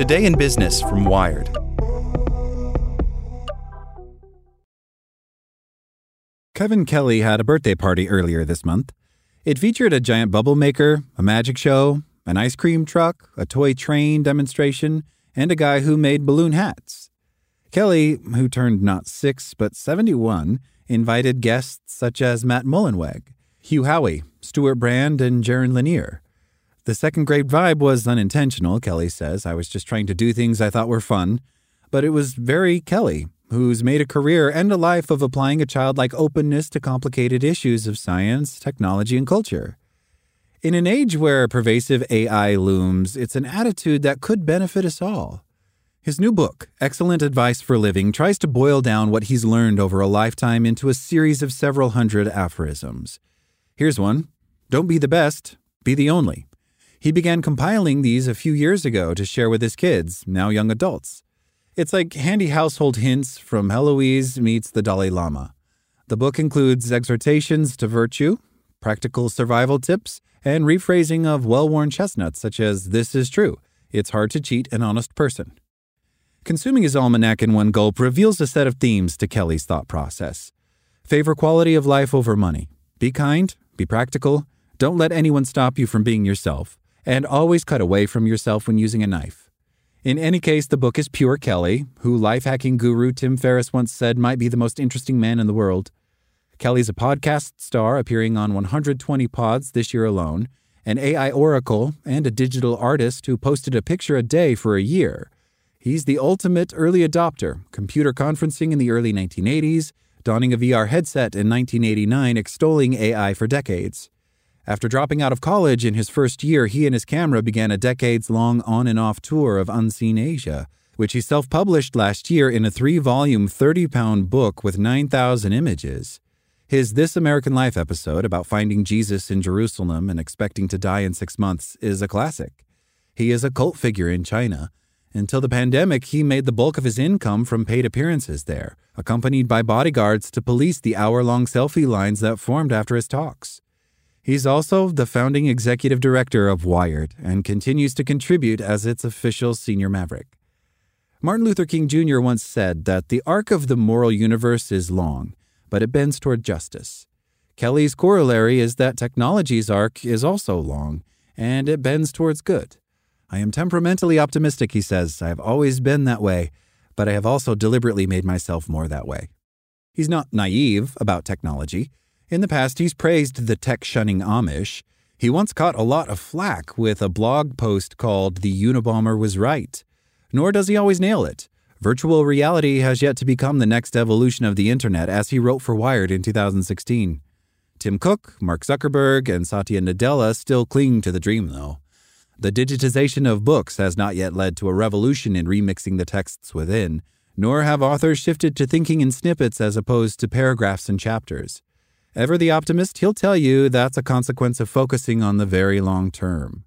Today in Business from Wired. Kevin Kelly had a birthday party earlier this month. It featured a giant bubble maker, a magic show, an ice cream truck, a toy train demonstration, and a guy who made balloon hats. Kelly, who turned not six but 71, invited guests such as Matt Mullenweg, Hugh Howey, Stewart Brand, and Jaron Lanier. The second grade vibe was unintentional, Kelly says. I was just trying to do things I thought were fun. But it was very Kelly, who's made a career and a life of applying a childlike openness to complicated issues of science, technology, and culture. In an age where pervasive AI looms, it's an attitude that could benefit us all. His new book, Excellent Advice for Living, tries to boil down what he's learned over a lifetime into a series of several hundred aphorisms. Here's one Don't be the best, be the only. He began compiling these a few years ago to share with his kids, now young adults. It's like handy household hints from Heloise meets the Dalai Lama. The book includes exhortations to virtue, practical survival tips, and rephrasing of well worn chestnuts such as, This is true, it's hard to cheat an honest person. Consuming his almanac in one gulp reveals a set of themes to Kelly's thought process. Favor quality of life over money. Be kind, be practical, don't let anyone stop you from being yourself, and always cut away from yourself when using a knife. In any case, the book is pure Kelly, who life hacking guru Tim Ferriss once said might be the most interesting man in the world. Kelly's a podcast star appearing on 120 pods this year alone, an AI oracle, and a digital artist who posted a picture a day for a year. He's the ultimate early adopter, computer conferencing in the early 1980s, donning a VR headset in 1989, extolling AI for decades. After dropping out of college in his first year, he and his camera began a decades long on and off tour of Unseen Asia, which he self published last year in a three volume, 30 pound book with 9,000 images. His This American Life episode about finding Jesus in Jerusalem and expecting to die in six months is a classic. He is a cult figure in China. Until the pandemic, he made the bulk of his income from paid appearances there, accompanied by bodyguards to police the hour long selfie lines that formed after his talks. He's also the founding executive director of Wired and continues to contribute as its official senior maverick. Martin Luther King Jr. once said that the arc of the moral universe is long, but it bends toward justice. Kelly's corollary is that technology's arc is also long, and it bends towards good. I am temperamentally optimistic, he says. I have always been that way, but I have also deliberately made myself more that way. He's not naive about technology. In the past, he's praised the tech shunning Amish. He once caught a lot of flack with a blog post called The Unabomber Was Right. Nor does he always nail it. Virtual reality has yet to become the next evolution of the internet, as he wrote for Wired in 2016. Tim Cook, Mark Zuckerberg, and Satya Nadella still cling to the dream, though. The digitization of books has not yet led to a revolution in remixing the texts within, nor have authors shifted to thinking in snippets as opposed to paragraphs and chapters. Ever the optimist, he'll tell you that's a consequence of focusing on the very long term.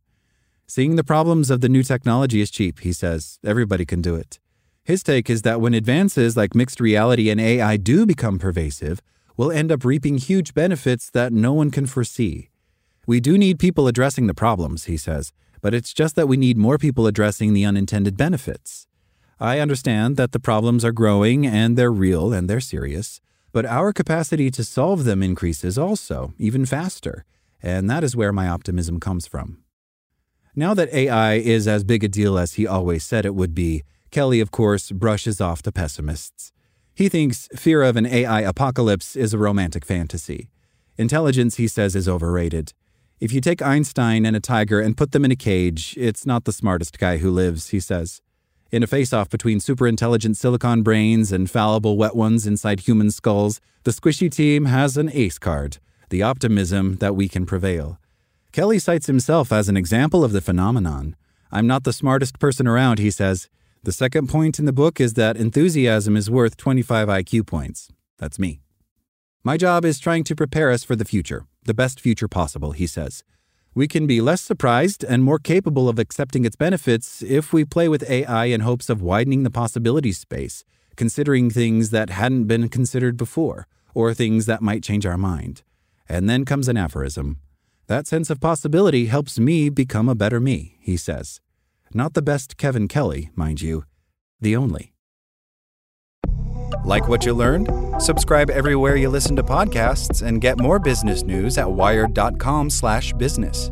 Seeing the problems of the new technology is cheap, he says. Everybody can do it. His take is that when advances like mixed reality and AI do become pervasive, we'll end up reaping huge benefits that no one can foresee. We do need people addressing the problems, he says, but it's just that we need more people addressing the unintended benefits. I understand that the problems are growing and they're real and they're serious. But our capacity to solve them increases also, even faster, and that is where my optimism comes from. Now that AI is as big a deal as he always said it would be, Kelly, of course, brushes off the pessimists. He thinks fear of an AI apocalypse is a romantic fantasy. Intelligence, he says, is overrated. If you take Einstein and a tiger and put them in a cage, it's not the smartest guy who lives, he says. In a face off between superintelligent silicon brains and fallible wet ones inside human skulls, the squishy team has an ace card the optimism that we can prevail. Kelly cites himself as an example of the phenomenon. I'm not the smartest person around, he says. The second point in the book is that enthusiasm is worth 25 IQ points. That's me. My job is trying to prepare us for the future, the best future possible, he says. We can be less surprised and more capable of accepting its benefits if we play with AI in hopes of widening the possibility space, considering things that hadn't been considered before, or things that might change our mind. And then comes an aphorism. That sense of possibility helps me become a better me, he says. Not the best Kevin Kelly, mind you, the only. Like what you learned? Subscribe everywhere you listen to podcasts and get more business news at wired.com/business.